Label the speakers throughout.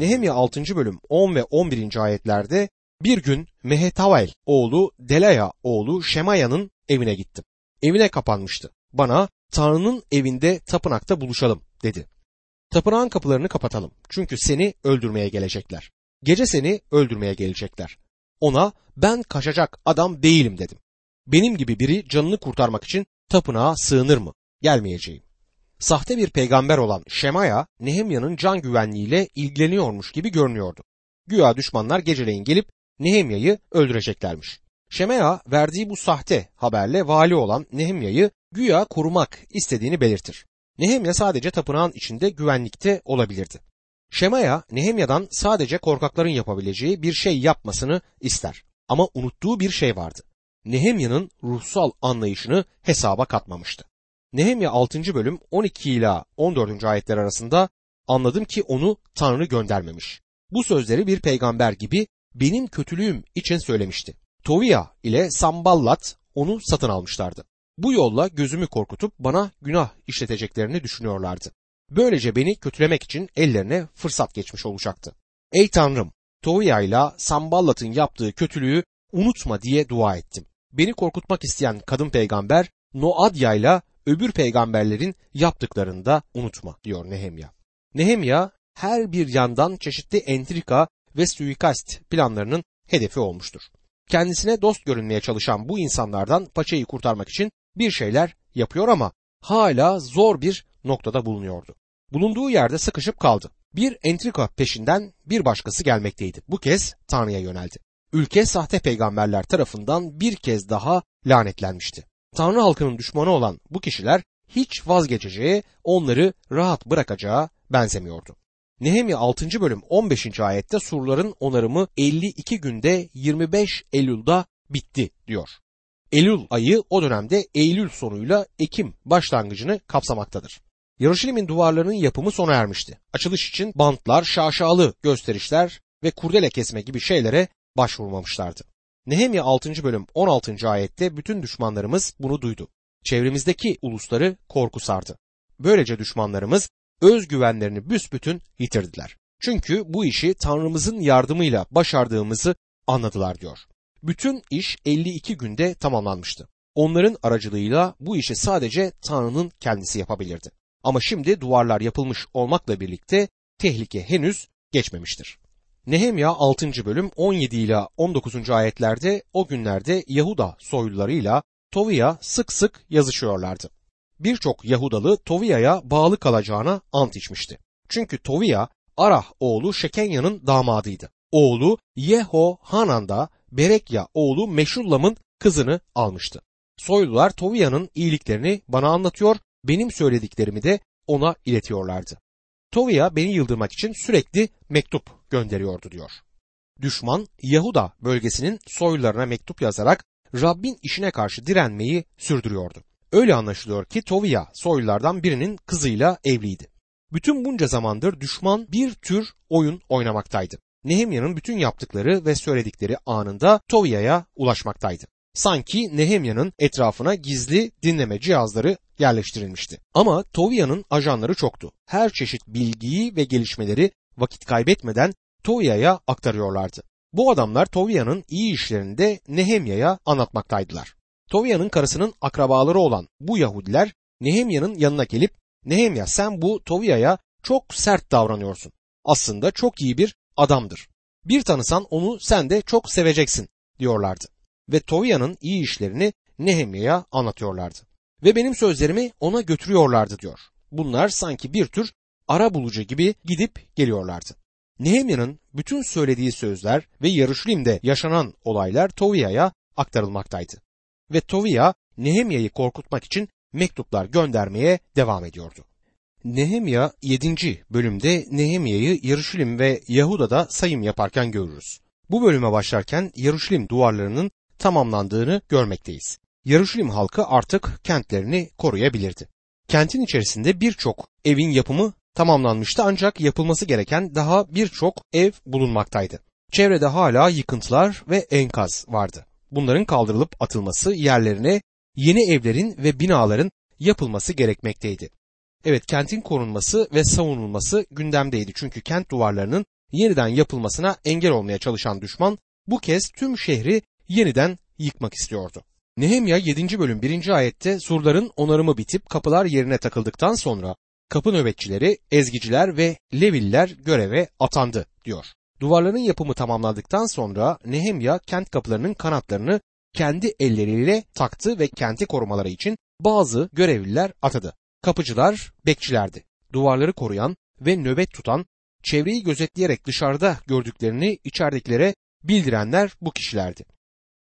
Speaker 1: Nehemya 6. bölüm 10 ve 11. ayetlerde bir gün Mehetavel oğlu Delaya oğlu Şemaya'nın evine gittim. Evine kapanmıştı. Bana Tanrı'nın evinde tapınakta buluşalım dedi. Tapınağın kapılarını kapatalım çünkü seni öldürmeye gelecekler. Gece seni öldürmeye gelecekler. Ona ben kaçacak adam değilim dedim. Benim gibi biri canını kurtarmak için tapınağa sığınır mı? Gelmeyeceğim. Sahte bir peygamber olan Şemaya, Nehemya'nın can güvenliğiyle ilgileniyormuş gibi görünüyordu. Güya düşmanlar geceleyin gelip Nehemya'yı öldüreceklermiş. Şemaya verdiği bu sahte haberle vali olan Nehemya'yı güya korumak istediğini belirtir. Nehemya sadece tapınağın içinde güvenlikte olabilirdi. Şemaya Nehemya'dan sadece korkakların yapabileceği bir şey yapmasını ister. Ama unuttuğu bir şey vardı. Nehemya'nın ruhsal anlayışını hesaba katmamıştı. Nehemya 6. bölüm 12 ila 14. ayetler arasında anladım ki onu Tanrı göndermemiş. Bu sözleri bir peygamber gibi benim kötülüğüm için söylemişti. Tovia ile Samballat onu satın almışlardı. Bu yolla gözümü korkutup bana günah işleteceklerini düşünüyorlardı. Böylece beni kötülemek için ellerine fırsat geçmiş olacaktı. Ey Tanrım, Tovia ile Samballat'ın yaptığı kötülüğü unutma diye dua ettim. Beni korkutmak isteyen kadın peygamber Noadya ile öbür peygamberlerin yaptıklarını da unutma diyor Nehemya. Nehemya her bir yandan çeşitli entrika ve suikast planlarının hedefi olmuştur. Kendisine dost görünmeye çalışan bu insanlardan paçayı kurtarmak için bir şeyler yapıyor ama hala zor bir noktada bulunuyordu. Bulunduğu yerde sıkışıp kaldı. Bir entrika peşinden bir başkası gelmekteydi. Bu kez Tanrı'ya yöneldi. Ülke sahte peygamberler tarafından bir kez daha lanetlenmişti. Tanrı halkının düşmanı olan bu kişiler hiç vazgeçeceği, onları rahat bırakacağı benzemiyordu. Nehemya 6. bölüm 15. ayette surların onarımı 52 günde 25 Eylül'da bitti diyor. Eylül ayı o dönemde Eylül sonuyla Ekim başlangıcını kapsamaktadır. Yarışilim'in duvarlarının yapımı sona ermişti. Açılış için bantlar, şaşalı gösterişler ve kurdele kesme gibi şeylere başvurmamışlardı. Nehemya 6. bölüm 16. ayette bütün düşmanlarımız bunu duydu. Çevremizdeki ulusları korku sardı. Böylece düşmanlarımız özgüvenlerini büsbütün yitirdiler. Çünkü bu işi Tanrımızın yardımıyla başardığımızı anladılar diyor. Bütün iş 52 günde tamamlanmıştı. Onların aracılığıyla bu işi sadece Tanrı'nın kendisi yapabilirdi. Ama şimdi duvarlar yapılmış olmakla birlikte tehlike henüz geçmemiştir. Nehemya 6. bölüm 17 ile 19. ayetlerde o günlerde Yahuda soylularıyla Tovia sık sık yazışıyorlardı. Birçok Yahudalı Tovia'ya bağlı kalacağına ant içmişti. Çünkü Tovia Arah oğlu Şekenya'nın damadıydı. Oğlu Yeho Hanan da Berekya oğlu Meşullam'ın kızını almıştı. Soylular Tovia'nın iyiliklerini bana anlatıyor, benim söylediklerimi de ona iletiyorlardı. Tovia beni yıldırmak için sürekli mektup gönderiyordu diyor. Düşman Yahuda bölgesinin soylularına mektup yazarak Rabbin işine karşı direnmeyi sürdürüyordu. Öyle anlaşılıyor ki Tovia soylulardan birinin kızıyla evliydi. Bütün bunca zamandır düşman bir tür oyun oynamaktaydı. Nehemya'nın bütün yaptıkları ve söyledikleri anında Tovia'ya ulaşmaktaydı. Sanki Nehemya'nın etrafına gizli dinleme cihazları yerleştirilmişti. Ama Tovia'nın ajanları çoktu. Her çeşit bilgiyi ve gelişmeleri vakit kaybetmeden Tovia'ya aktarıyorlardı. Bu adamlar Tovia'nın iyi işlerini de Nehemya'ya anlatmaktaydılar. Tovia'nın karısının akrabaları olan bu Yahudiler Nehemya'nın yanına gelip Nehemya sen bu Tovia'ya çok sert davranıyorsun. Aslında çok iyi bir adamdır. Bir tanısan onu sen de çok seveceksin diyorlardı. Ve Tovia'nın iyi işlerini Nehemya'ya anlatıyorlardı. Ve benim sözlerimi ona götürüyorlardı diyor. Bunlar sanki bir tür ara bulucu gibi gidip geliyorlardı. Nehemya'nın bütün söylediği sözler ve Yarışlim'de yaşanan olaylar Tovia'ya aktarılmaktaydı. Ve Tovia Nehemya'yı korkutmak için mektuplar göndermeye devam ediyordu. Nehemya 7. bölümde Nehemya'yı Yarışilim ve Yahuda'da sayım yaparken görürüz. Bu bölüme başlarken Yarışilim duvarlarının tamamlandığını görmekteyiz. Yarışilim halkı artık kentlerini koruyabilirdi. Kentin içerisinde birçok evin yapımı tamamlanmıştı ancak yapılması gereken daha birçok ev bulunmaktaydı. Çevrede hala yıkıntılar ve enkaz vardı. Bunların kaldırılıp atılması yerlerine yeni evlerin ve binaların yapılması gerekmekteydi. Evet kentin korunması ve savunulması gündemdeydi çünkü kent duvarlarının yeniden yapılmasına engel olmaya çalışan düşman bu kez tüm şehri yeniden yıkmak istiyordu. Nehemya 7. bölüm 1. ayette surların onarımı bitip kapılar yerine takıldıktan sonra kapı nöbetçileri, ezgiciler ve Leviller göreve atandı diyor. Duvarların yapımı tamamlandıktan sonra Nehemya kent kapılarının kanatlarını kendi elleriyle taktı ve kenti korumaları için bazı görevliler atadı. Kapıcılar bekçilerdi. Duvarları koruyan ve nöbet tutan, çevreyi gözetleyerek dışarıda gördüklerini içeridekilere bildirenler bu kişilerdi.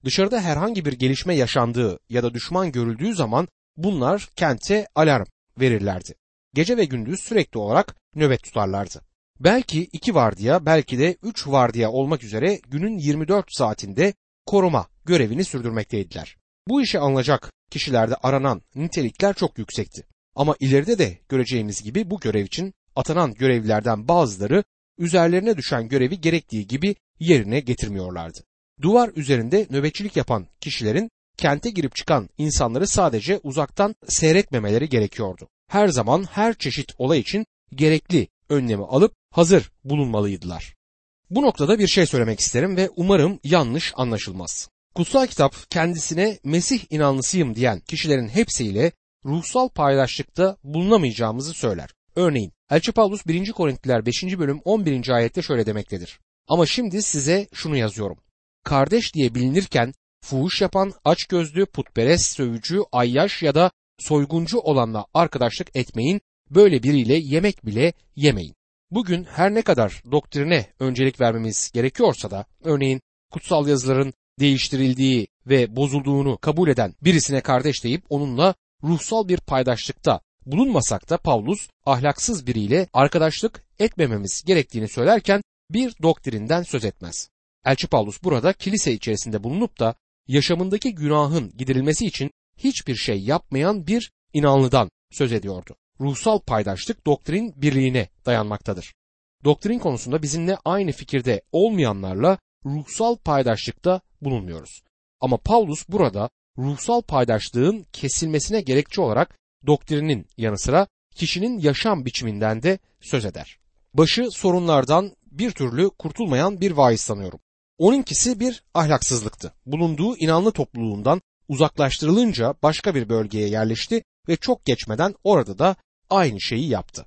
Speaker 1: Dışarıda herhangi bir gelişme yaşandığı ya da düşman görüldüğü zaman bunlar kente alarm verirlerdi. Gece ve gündüz sürekli olarak nöbet tutarlardı. Belki iki vardiya belki de üç vardiya olmak üzere günün 24 saatinde koruma görevini sürdürmekteydiler. Bu işe alınacak kişilerde aranan nitelikler çok yüksekti. Ama ileride de göreceğimiz gibi bu görev için atanan görevlilerden bazıları üzerlerine düşen görevi gerektiği gibi yerine getirmiyorlardı. Duvar üzerinde nöbetçilik yapan kişilerin kente girip çıkan insanları sadece uzaktan seyretmemeleri gerekiyordu. Her zaman her çeşit olay için gerekli önlemi alıp hazır bulunmalıydılar. Bu noktada bir şey söylemek isterim ve umarım yanlış anlaşılmaz. Kutsal kitap kendisine Mesih inanlısıyım diyen kişilerin hepsiyle ruhsal paylaştıkta bulunamayacağımızı söyler. Örneğin Elçi Paulus 1. Korintliler 5. bölüm 11. ayette şöyle demektedir. Ama şimdi size şunu yazıyorum. Kardeş diye bilinirken fuhuş yapan, açgözlü, putperest, sövücü, ayyaş ya da soyguncu olanla arkadaşlık etmeyin, böyle biriyle yemek bile yemeyin. Bugün her ne kadar doktrine öncelik vermemiz gerekiyorsa da örneğin kutsal yazıların değiştirildiği ve bozulduğunu kabul eden birisine kardeş deyip onunla ruhsal bir paydaşlıkta bulunmasak da Pavlus ahlaksız biriyle arkadaşlık etmememiz gerektiğini söylerken bir doktrinden söz etmez. Elçi Pavlus burada kilise içerisinde bulunup da yaşamındaki günahın giderilmesi için hiçbir şey yapmayan bir inanlıdan söz ediyordu. Ruhsal paydaşlık doktrin birliğine dayanmaktadır. Doktrin konusunda bizimle aynı fikirde olmayanlarla ruhsal paydaşlıkta bulunmuyoruz. Ama Paulus burada ruhsal paydaşlığın kesilmesine gerekçe olarak doktrinin yanı sıra kişinin yaşam biçiminden de söz eder. Başı sorunlardan bir türlü kurtulmayan bir vaiz sanıyorum. Onunkisi bir ahlaksızlıktı. Bulunduğu inanlı topluluğundan uzaklaştırılınca başka bir bölgeye yerleşti ve çok geçmeden orada da aynı şeyi yaptı.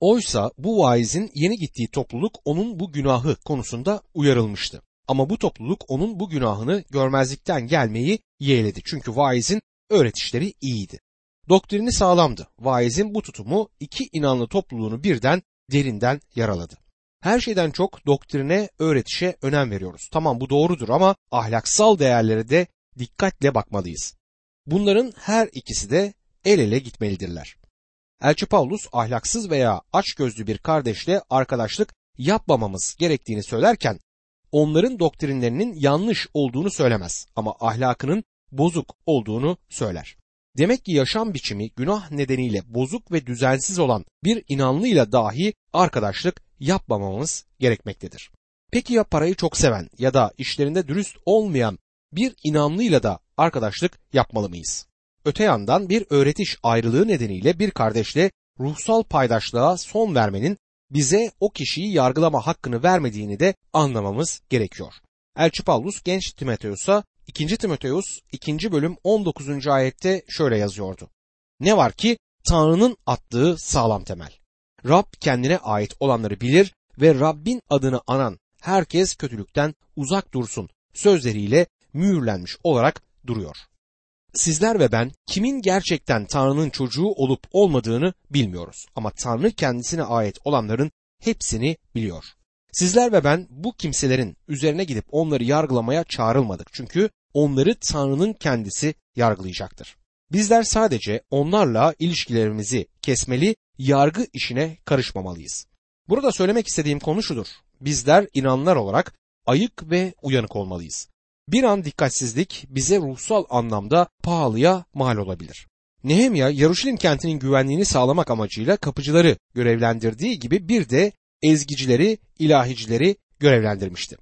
Speaker 1: Oysa bu vaizin yeni gittiği topluluk onun bu günahı konusunda uyarılmıştı. Ama bu topluluk onun bu günahını görmezlikten gelmeyi yeğledi. Çünkü vaizin öğretişleri iyiydi. Doktrini sağlamdı. Vaizin bu tutumu iki inanlı topluluğunu birden derinden yaraladı. Her şeyden çok doktrine, öğretişe önem veriyoruz. Tamam bu doğrudur ama ahlaksal değerlere de dikkatle bakmalıyız. Bunların her ikisi de el ele gitmelidirler. Elçi Paulus ahlaksız veya açgözlü bir kardeşle arkadaşlık yapmamamız gerektiğini söylerken onların doktrinlerinin yanlış olduğunu söylemez ama ahlakının bozuk olduğunu söyler. Demek ki yaşam biçimi günah nedeniyle bozuk ve düzensiz olan bir inanlıyla dahi arkadaşlık yapmamamız gerekmektedir. Peki ya parayı çok seven ya da işlerinde dürüst olmayan bir inanlıyla da arkadaşlık yapmalı mıyız? Öte yandan bir öğretiş ayrılığı nedeniyle bir kardeşle ruhsal paydaşlığa son vermenin bize o kişiyi yargılama hakkını vermediğini de anlamamız gerekiyor. Elçi Paulus genç Timoteus'a 2. Timoteus 2. bölüm 19. ayette şöyle yazıyordu. Ne var ki Tanrı'nın attığı sağlam temel. Rab kendine ait olanları bilir ve Rabbin adını anan herkes kötülükten uzak dursun sözleriyle mühürlenmiş olarak duruyor. Sizler ve ben kimin gerçekten Tanrı'nın çocuğu olup olmadığını bilmiyoruz ama Tanrı kendisine ait olanların hepsini biliyor. Sizler ve ben bu kimselerin üzerine gidip onları yargılamaya çağrılmadık çünkü onları Tanrı'nın kendisi yargılayacaktır. Bizler sadece onlarla ilişkilerimizi kesmeli, yargı işine karışmamalıyız. Burada söylemek istediğim konu şudur. Bizler inanlar olarak ayık ve uyanık olmalıyız. Bir an dikkatsizlik bize ruhsal anlamda pahalıya mal olabilir. Nehemya, Yaruşilim kentinin güvenliğini sağlamak amacıyla kapıcıları görevlendirdiği gibi bir de ezgicileri, ilahicileri görevlendirmişti.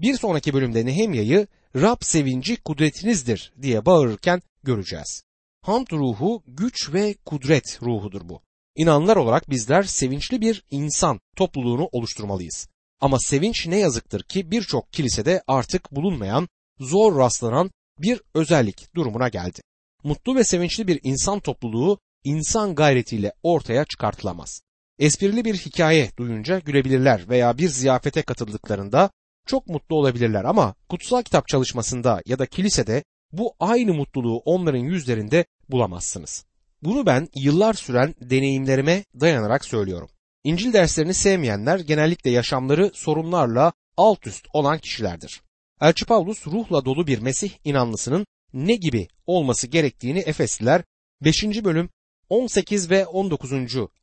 Speaker 1: Bir sonraki bölümde Nehemya'yı Rab sevinci kudretinizdir diye bağırırken göreceğiz. Hamd ruhu güç ve kudret ruhudur bu. İnanlar olarak bizler sevinçli bir insan topluluğunu oluşturmalıyız. Ama sevinç ne yazıktır ki birçok kilisede artık bulunmayan, zor rastlanan bir özellik durumuna geldi. Mutlu ve sevinçli bir insan topluluğu insan gayretiyle ortaya çıkartılamaz. Esprili bir hikaye duyunca gülebilirler veya bir ziyafete katıldıklarında çok mutlu olabilirler ama kutsal kitap çalışmasında ya da kilisede bu aynı mutluluğu onların yüzlerinde bulamazsınız. Bunu ben yıllar süren deneyimlerime dayanarak söylüyorum. İncil derslerini sevmeyenler genellikle yaşamları sorunlarla alt üst olan kişilerdir. Elçi Paulus ruhla dolu bir Mesih inanlısının ne gibi olması gerektiğini Efesliler 5. bölüm 18 ve 19.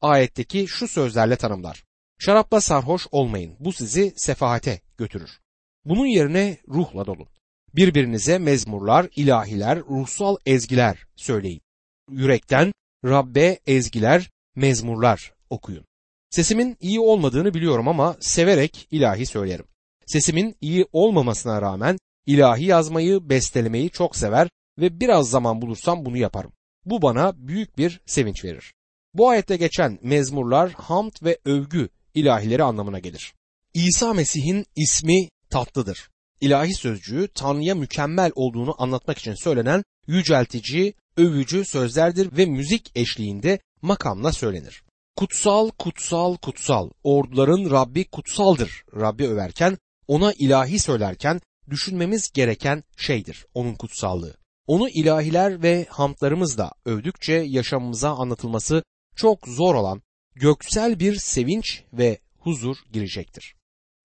Speaker 1: ayetteki şu sözlerle tanımlar. Şarapla sarhoş olmayın. Bu sizi sefahate götürür. Bunun yerine ruhla dolun. Birbirinize mezmurlar, ilahiler, ruhsal ezgiler söyleyin. Yürekten Rabbe ezgiler, mezmurlar okuyun. Sesimin iyi olmadığını biliyorum ama severek ilahi söylerim. Sesimin iyi olmamasına rağmen ilahi yazmayı, bestelemeyi çok sever ve biraz zaman bulursam bunu yaparım. Bu bana büyük bir sevinç verir. Bu ayette geçen mezmurlar hamd ve övgü ilahileri anlamına gelir. İsa Mesih'in ismi tatlıdır. İlahi sözcüğü Tanrı'ya mükemmel olduğunu anlatmak için söylenen yüceltici, övücü sözlerdir ve müzik eşliğinde makamla söylenir. Kutsal, kutsal, kutsal, orduların Rabbi kutsaldır. Rabbi överken, ona ilahi söylerken düşünmemiz gereken şeydir onun kutsallığı. Onu ilahiler ve hamdlarımızla övdükçe yaşamımıza anlatılması çok zor olan göksel bir sevinç ve huzur girecektir.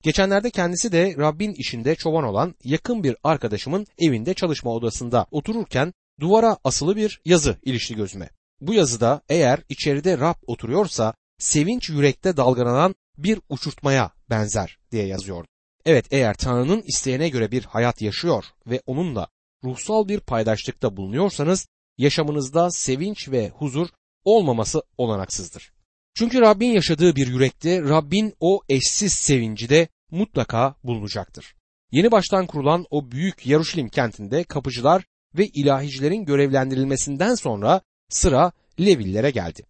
Speaker 1: Geçenlerde kendisi de Rabbin işinde çoban olan yakın bir arkadaşımın evinde çalışma odasında otururken duvara asılı bir yazı ilişti gözüme. Bu yazıda eğer içeride Rab oturuyorsa sevinç yürekte dalgalanan bir uçurtmaya benzer diye yazıyordu. Evet eğer Tanrı'nın isteğine göre bir hayat yaşıyor ve onunla ruhsal bir paydaşlıkta bulunuyorsanız yaşamınızda sevinç ve huzur olmaması olanaksızdır. Çünkü Rabbin yaşadığı bir yürekte Rabbin o eşsiz sevinci de mutlaka bulunacaktır. Yeni baştan kurulan o büyük Yaruşilim kentinde kapıcılar ve ilahicilerin görevlendirilmesinden sonra sıra Levillere geldi.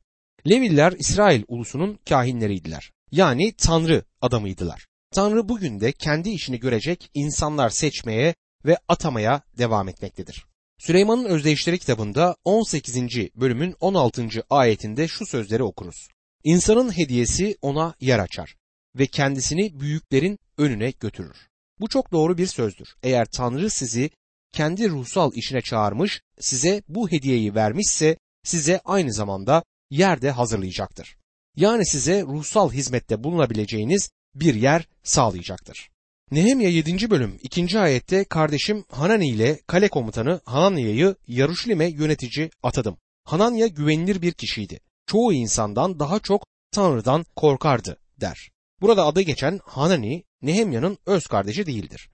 Speaker 1: Leviller İsrail ulusunun kahinleriydiler. Yani Tanrı adamıydılar. Tanrı bugün de kendi işini görecek insanlar seçmeye ve atamaya devam etmektedir. Süleyman'ın Özdeyişleri kitabında 18. bölümün 16. ayetinde şu sözleri okuruz. İnsanın hediyesi ona yer açar ve kendisini büyüklerin önüne götürür. Bu çok doğru bir sözdür. Eğer Tanrı sizi kendi ruhsal işine çağırmış, size bu hediyeyi vermişse size aynı zamanda yerde hazırlayacaktır. Yani size ruhsal hizmette bulunabileceğiniz bir yer sağlayacaktır. Nehemya 7. bölüm 2. ayette kardeşim Hanani ile kale komutanı Hananya'yı Yaruşilim'e yönetici atadım. Hananya güvenilir bir kişiydi. Çoğu insandan daha çok Tanrı'dan korkardı der. Burada adı geçen Hanani Nehemya'nın öz kardeşi değildir.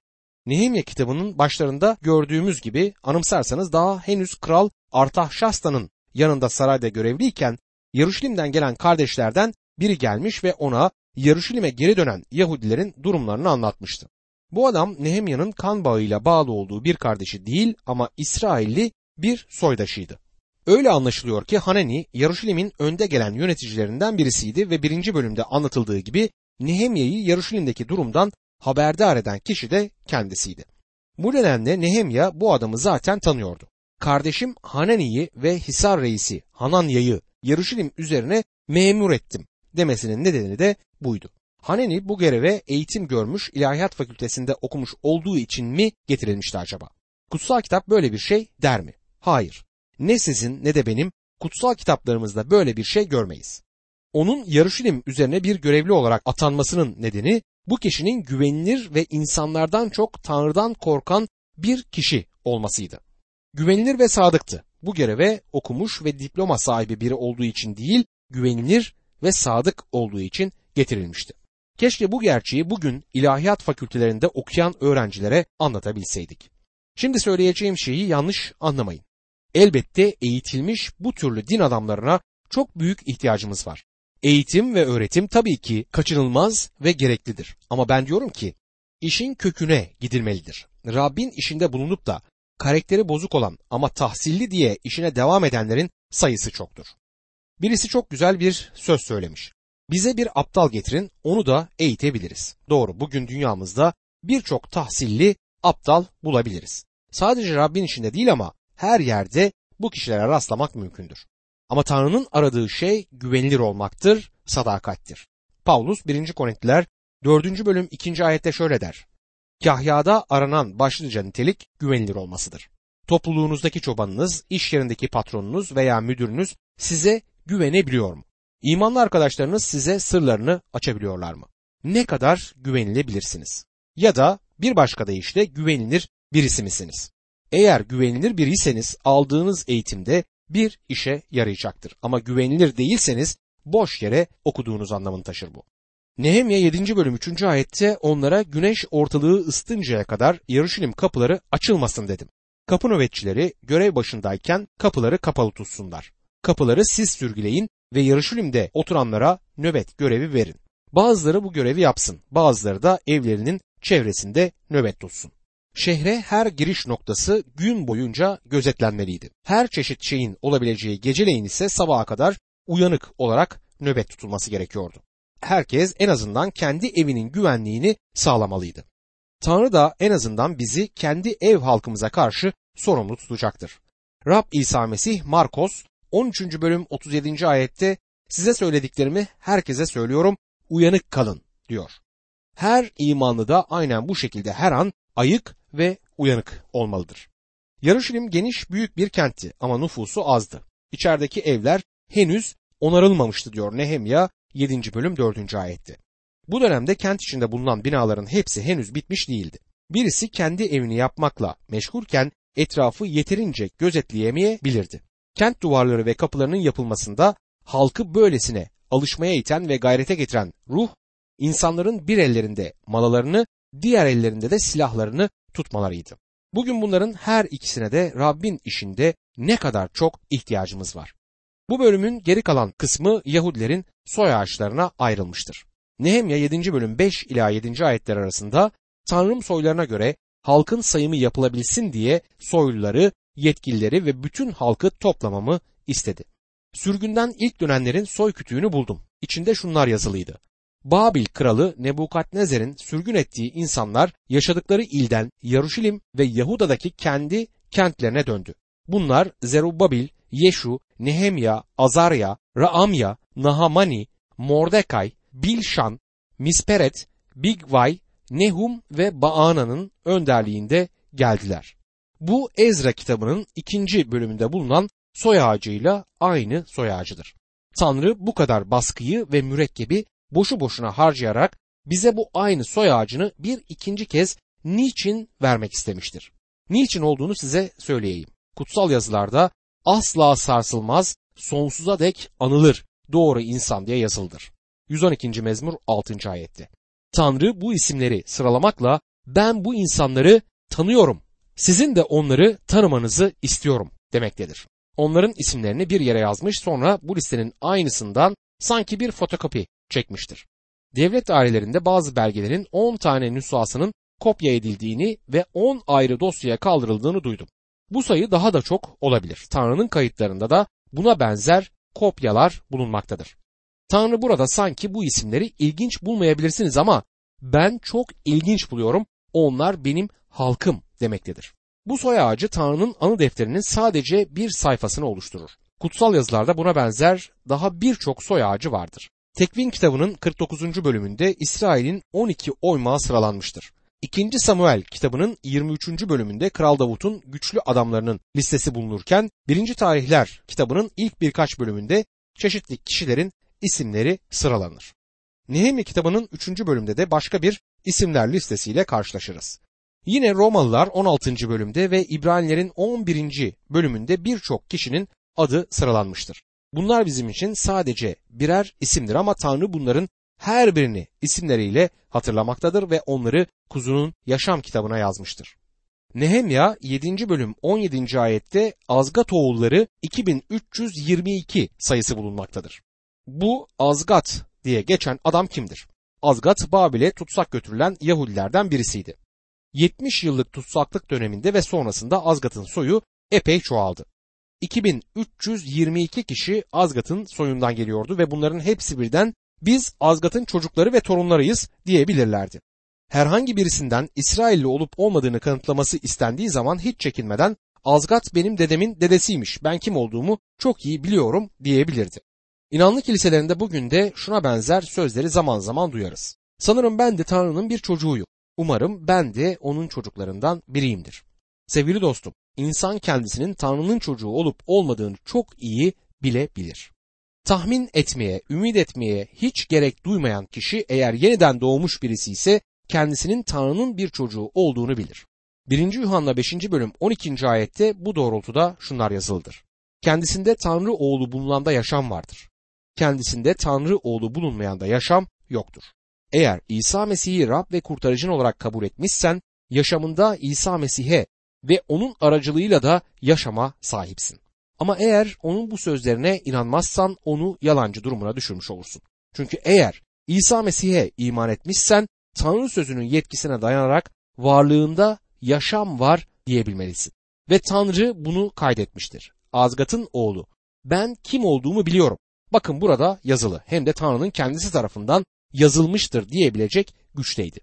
Speaker 1: Nehemya kitabının başlarında gördüğümüz gibi anımsarsanız daha henüz kral Artahşasta'nın yanında sarayda görevliyken Yaruşilim'den gelen kardeşlerden biri gelmiş ve ona Yaruşilim'e geri dönen Yahudilerin durumlarını anlatmıştı. Bu adam Nehemya'nın kan bağıyla bağlı olduğu bir kardeşi değil ama İsrailli bir soydaşıydı. Öyle anlaşılıyor ki Hanani Yaruşilim'in önde gelen yöneticilerinden birisiydi ve birinci bölümde anlatıldığı gibi Nehemya'yı Yaruşilim'deki durumdan haberdar eden kişi de kendisiydi. Bu nedenle Nehemya bu adamı zaten tanıyordu. Kardeşim Hanani'yi ve Hisar reisi Hananya'yı Yaruşilim üzerine memur ettim demesinin nedeni de buydu. Haneni bu göreve eğitim görmüş ilahiyat fakültesinde okumuş olduğu için mi getirilmişti acaba? Kutsal kitap böyle bir şey der mi? Hayır. Ne sizin ne de benim kutsal kitaplarımızda böyle bir şey görmeyiz. Onun Yarışilim üzerine bir görevli olarak atanmasının nedeni bu kişinin güvenilir ve insanlardan çok Tanrı'dan korkan bir kişi olmasıydı. Güvenilir ve sadıktı. Bu göreve okumuş ve diploma sahibi biri olduğu için değil, güvenilir ve sadık olduğu için getirilmişti. Keşke bu gerçeği bugün ilahiyat fakültelerinde okuyan öğrencilere anlatabilseydik. Şimdi söyleyeceğim şeyi yanlış anlamayın. Elbette eğitilmiş bu türlü din adamlarına çok büyük ihtiyacımız var. Eğitim ve öğretim tabii ki kaçınılmaz ve gereklidir. Ama ben diyorum ki işin köküne gidilmelidir. Rabbin işinde bulunup da karakteri bozuk olan ama tahsilli diye işine devam edenlerin sayısı çoktur. Birisi çok güzel bir söz söylemiş. Bize bir aptal getirin onu da eğitebiliriz. Doğru bugün dünyamızda birçok tahsilli aptal bulabiliriz. Sadece Rabbin içinde değil ama her yerde bu kişilere rastlamak mümkündür. Ama Tanrı'nın aradığı şey güvenilir olmaktır, sadakattir. Paulus 1. Korintiler 4. bölüm 2. ayette şöyle der. Kahyada aranan başlıca nitelik güvenilir olmasıdır. Topluluğunuzdaki çobanınız, iş yerindeki patronunuz veya müdürünüz size güvenebiliyor mu? İmanlı arkadaşlarınız size sırlarını açabiliyorlar mı? Ne kadar güvenilebilirsiniz? Ya da bir başka deyişle güvenilir birisi misiniz? Eğer güvenilir biriyseniz aldığınız eğitimde bir işe yarayacaktır. Ama güvenilir değilseniz boş yere okuduğunuz anlamını taşır bu. Nehemya 7. bölüm 3. ayette onlara güneş ortalığı ısıtıncaya kadar Yarışilim kapıları açılmasın dedim. Kapı nöbetçileri görev başındayken kapıları kapalı tutsunlar. Kapıları siz sürgüleyin ve Yarışilim'de oturanlara nöbet görevi verin. Bazıları bu görevi yapsın, bazıları da evlerinin çevresinde nöbet tutsun. Şehre her giriş noktası gün boyunca gözetlenmeliydi. Her çeşit şeyin olabileceği geceleyin ise sabaha kadar uyanık olarak nöbet tutulması gerekiyordu. Herkes en azından kendi evinin güvenliğini sağlamalıydı. Tanrı da en azından bizi kendi ev halkımıza karşı sorumlu tutacaktır. Rab İsa Mesih Markos 13. bölüm 37. ayette size söylediklerimi herkese söylüyorum uyanık kalın diyor. Her imanlı da aynen bu şekilde her an ayık ve uyanık olmalıdır. Yarışilim geniş büyük bir kentti ama nüfusu azdı. İçerideki evler henüz onarılmamıştı diyor Nehemya 7. bölüm 4. ayette. Bu dönemde kent içinde bulunan binaların hepsi henüz bitmiş değildi. Birisi kendi evini yapmakla meşgulken etrafı yeterince gözetleyemeyebilirdi. Kent duvarları ve kapılarının yapılmasında halkı böylesine alışmaya iten ve gayrete getiren ruh, insanların bir ellerinde malalarını, diğer ellerinde de silahlarını tutmalarıydı. Bugün bunların her ikisine de Rabbin işinde ne kadar çok ihtiyacımız var. Bu bölümün geri kalan kısmı Yahudilerin soy ağaçlarına ayrılmıştır. Nehemya 7. bölüm 5 ila 7. ayetler arasında Tanrım soylarına göre halkın sayımı yapılabilsin diye soyluları, yetkilileri ve bütün halkı toplamamı istedi. Sürgünden ilk dönenlerin soy kütüğünü buldum. İçinde şunlar yazılıydı. Babil kralı Nebukadnezer'in sürgün ettiği insanlar yaşadıkları ilden Yaruşilim ve Yahuda'daki kendi kentlerine döndü. Bunlar Zerubbabil, Yeşu, Nehemya, Azarya, Raamya, Nahamani, Mordekay, Bilşan, Misperet, Bigvay, Nehum ve Baana'nın önderliğinde geldiler. Bu Ezra kitabının ikinci bölümünde bulunan soy ağacıyla aynı soy ağacıdır. Tanrı bu kadar baskıyı ve mürekkebi boşu boşuna harcayarak bize bu aynı soy ağacını bir ikinci kez niçin vermek istemiştir? Niçin olduğunu size söyleyeyim. Kutsal yazılarda asla sarsılmaz, sonsuza dek anılır doğru insan diye yazıldır. 112. mezmur 6. ayette. Tanrı bu isimleri sıralamakla ben bu insanları tanıyorum. Sizin de onları tanımanızı istiyorum demektedir. Onların isimlerini bir yere yazmış sonra bu listenin aynısından sanki bir fotokopi çekmiştir. Devlet dairelerinde bazı belgelerin 10 tane nüshasının kopya edildiğini ve 10 ayrı dosyaya kaldırıldığını duydum. Bu sayı daha da çok olabilir. Tanrı'nın kayıtlarında da buna benzer kopyalar bulunmaktadır. Tanrı burada sanki bu isimleri ilginç bulmayabilirsiniz ama ben çok ilginç buluyorum. Onlar benim halkım demektedir. Bu soy ağacı Tanrı'nın anı defterinin sadece bir sayfasını oluşturur. Kutsal yazılarda buna benzer daha birçok soy ağacı vardır. Tekvin kitabının 49. bölümünde İsrail'in 12 oymağı sıralanmıştır. 2. Samuel kitabının 23. bölümünde Kral Davut'un güçlü adamlarının listesi bulunurken 1. Tarihler kitabının ilk birkaç bölümünde çeşitli kişilerin isimleri sıralanır. Nehemya kitabının 3. bölümde de başka bir isimler listesiyle karşılaşırız. Yine Romalılar 16. bölümde ve İbranilerin 11. bölümünde birçok kişinin adı sıralanmıştır. Bunlar bizim için sadece birer isimdir ama Tanrı bunların her birini isimleriyle hatırlamaktadır ve onları kuzunun yaşam kitabına yazmıştır. Nehemya 7. bölüm 17. ayette Azgat oğulları 2322 sayısı bulunmaktadır. Bu Azgat diye geçen adam kimdir? Azgat Babil'e tutsak götürülen Yahudilerden birisiydi. 70 yıllık tutsaklık döneminde ve sonrasında Azgat'ın soyu epey çoğaldı. 2322 kişi Azgat'ın soyundan geliyordu ve bunların hepsi birden Biz Azgat'ın çocukları ve torunlarıyız diyebilirlerdi. Herhangi birisinden İsrailli olup olmadığını kanıtlaması istendiği zaman hiç çekinmeden Azgat benim dedemin dedesiymiş ben kim olduğumu çok iyi biliyorum diyebilirdi. İnanlı kiliselerinde bugün de şuna benzer sözleri zaman zaman duyarız. Sanırım ben de Tanrı'nın bir çocuğuyum. Umarım ben de onun çocuklarından biriyimdir. Sevgili dostum, insan kendisinin Tanrı'nın çocuğu olup olmadığını çok iyi bilebilir. Tahmin etmeye, ümit etmeye hiç gerek duymayan kişi eğer yeniden doğmuş birisi ise kendisinin Tanrı'nın bir çocuğu olduğunu bilir. 1. Yuhanna 5. bölüm 12. ayette bu doğrultuda şunlar yazılıdır. Kendisinde Tanrı oğlu bulunanda yaşam vardır. Kendisinde Tanrı oğlu bulunmayanda yaşam yoktur. Eğer İsa Mesih'i Rab ve kurtarıcın olarak kabul etmişsen yaşamında İsa Mesih'e ve onun aracılığıyla da yaşama sahipsin. Ama eğer onun bu sözlerine inanmazsan onu yalancı durumuna düşürmüş olursun. Çünkü eğer İsa Mesih'e iman etmişsen Tanrı sözünün yetkisine dayanarak varlığında yaşam var diyebilmelisin. Ve Tanrı bunu kaydetmiştir. Azgat'ın oğlu. Ben kim olduğumu biliyorum. Bakın burada yazılı hem de Tanrı'nın kendisi tarafından yazılmıştır diyebilecek güçteydi.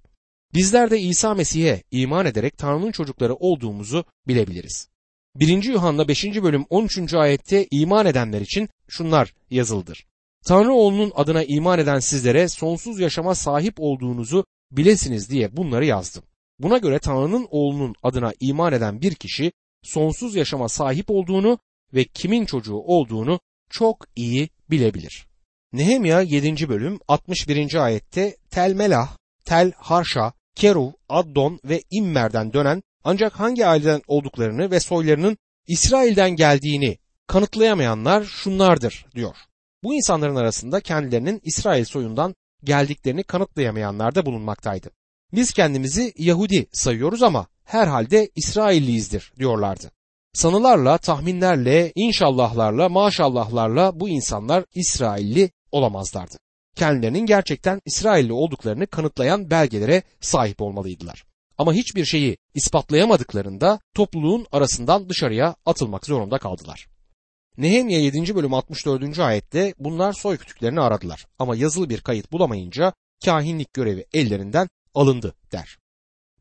Speaker 1: Bizler de İsa Mesih'e iman ederek Tanrı'nın çocukları olduğumuzu bilebiliriz. 1. Yuhanna 5. bölüm 13. ayette iman edenler için şunlar yazıldır. Tanrı oğlunun adına iman eden sizlere sonsuz yaşama sahip olduğunuzu bilesiniz diye bunları yazdım. Buna göre Tanrı'nın oğlunun adına iman eden bir kişi sonsuz yaşama sahip olduğunu ve kimin çocuğu olduğunu çok iyi bilebilir. Nehemya 7. bölüm 61. ayette Tel Melah, Tel Harşa, Keruv, Addon ve İmmer'den dönen ancak hangi aileden olduklarını ve soylarının İsrail'den geldiğini kanıtlayamayanlar şunlardır diyor. Bu insanların arasında kendilerinin İsrail soyundan geldiklerini kanıtlayamayanlar da bulunmaktaydı. Biz kendimizi Yahudi sayıyoruz ama herhalde İsrailliyizdir diyorlardı. Sanılarla, tahminlerle, inşallahlarla, maşallahlarla bu insanlar İsrailli olamazlardı. Kendilerinin gerçekten İsrailli olduklarını kanıtlayan belgelere sahip olmalıydılar. Ama hiçbir şeyi ispatlayamadıklarında topluluğun arasından dışarıya atılmak zorunda kaldılar. Nehemya 7. bölüm 64. ayette bunlar soy kütüklerini aradılar ama yazılı bir kayıt bulamayınca kahinlik görevi ellerinden alındı der.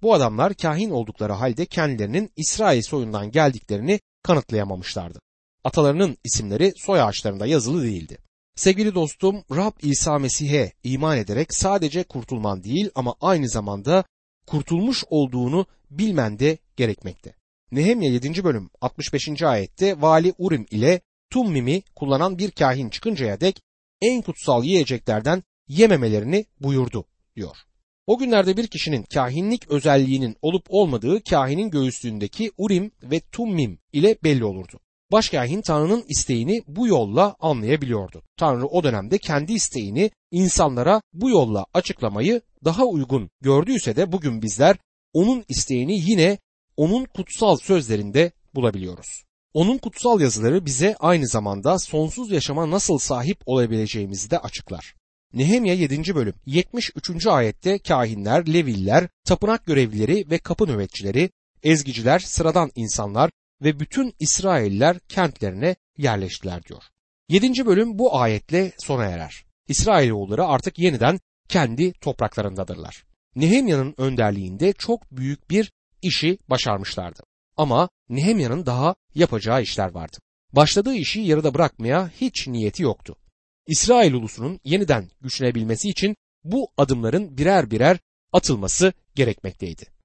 Speaker 1: Bu adamlar kahin oldukları halde kendilerinin İsrail soyundan geldiklerini kanıtlayamamışlardı. Atalarının isimleri soy ağaçlarında yazılı değildi. Sevgili dostum Rab İsa Mesih'e iman ederek sadece kurtulman değil ama aynı zamanda kurtulmuş olduğunu bilmen de gerekmekte. Nehemya 7. bölüm 65. ayette vali Urim ile Tummim'i kullanan bir kahin çıkıncaya dek en kutsal yiyeceklerden yememelerini buyurdu diyor. O günlerde bir kişinin kahinlik özelliğinin olup olmadığı kahinin göğüslüğündeki Urim ve Tummim ile belli olurdu. Başkahin Tanrı'nın isteğini bu yolla anlayabiliyordu. Tanrı o dönemde kendi isteğini insanlara bu yolla açıklamayı daha uygun gördüyse de bugün bizler onun isteğini yine onun kutsal sözlerinde bulabiliyoruz. Onun kutsal yazıları bize aynı zamanda sonsuz yaşama nasıl sahip olabileceğimizi de açıklar. Nehemya 7. bölüm 73. ayette kahinler, leviller, tapınak görevlileri ve kapı nöbetçileri, ezgiciler, sıradan insanlar ve bütün İsrailler kentlerine yerleştiler diyor. 7. bölüm bu ayetle sona erer. İsrailoğulları artık yeniden kendi topraklarındadırlar. Nehemya'nın önderliğinde çok büyük bir işi başarmışlardı. Ama Nehemya'nın daha yapacağı işler vardı. Başladığı işi yarıda bırakmaya hiç niyeti yoktu. İsrail ulusunun yeniden güçlenebilmesi için bu adımların birer birer atılması gerekmekteydi.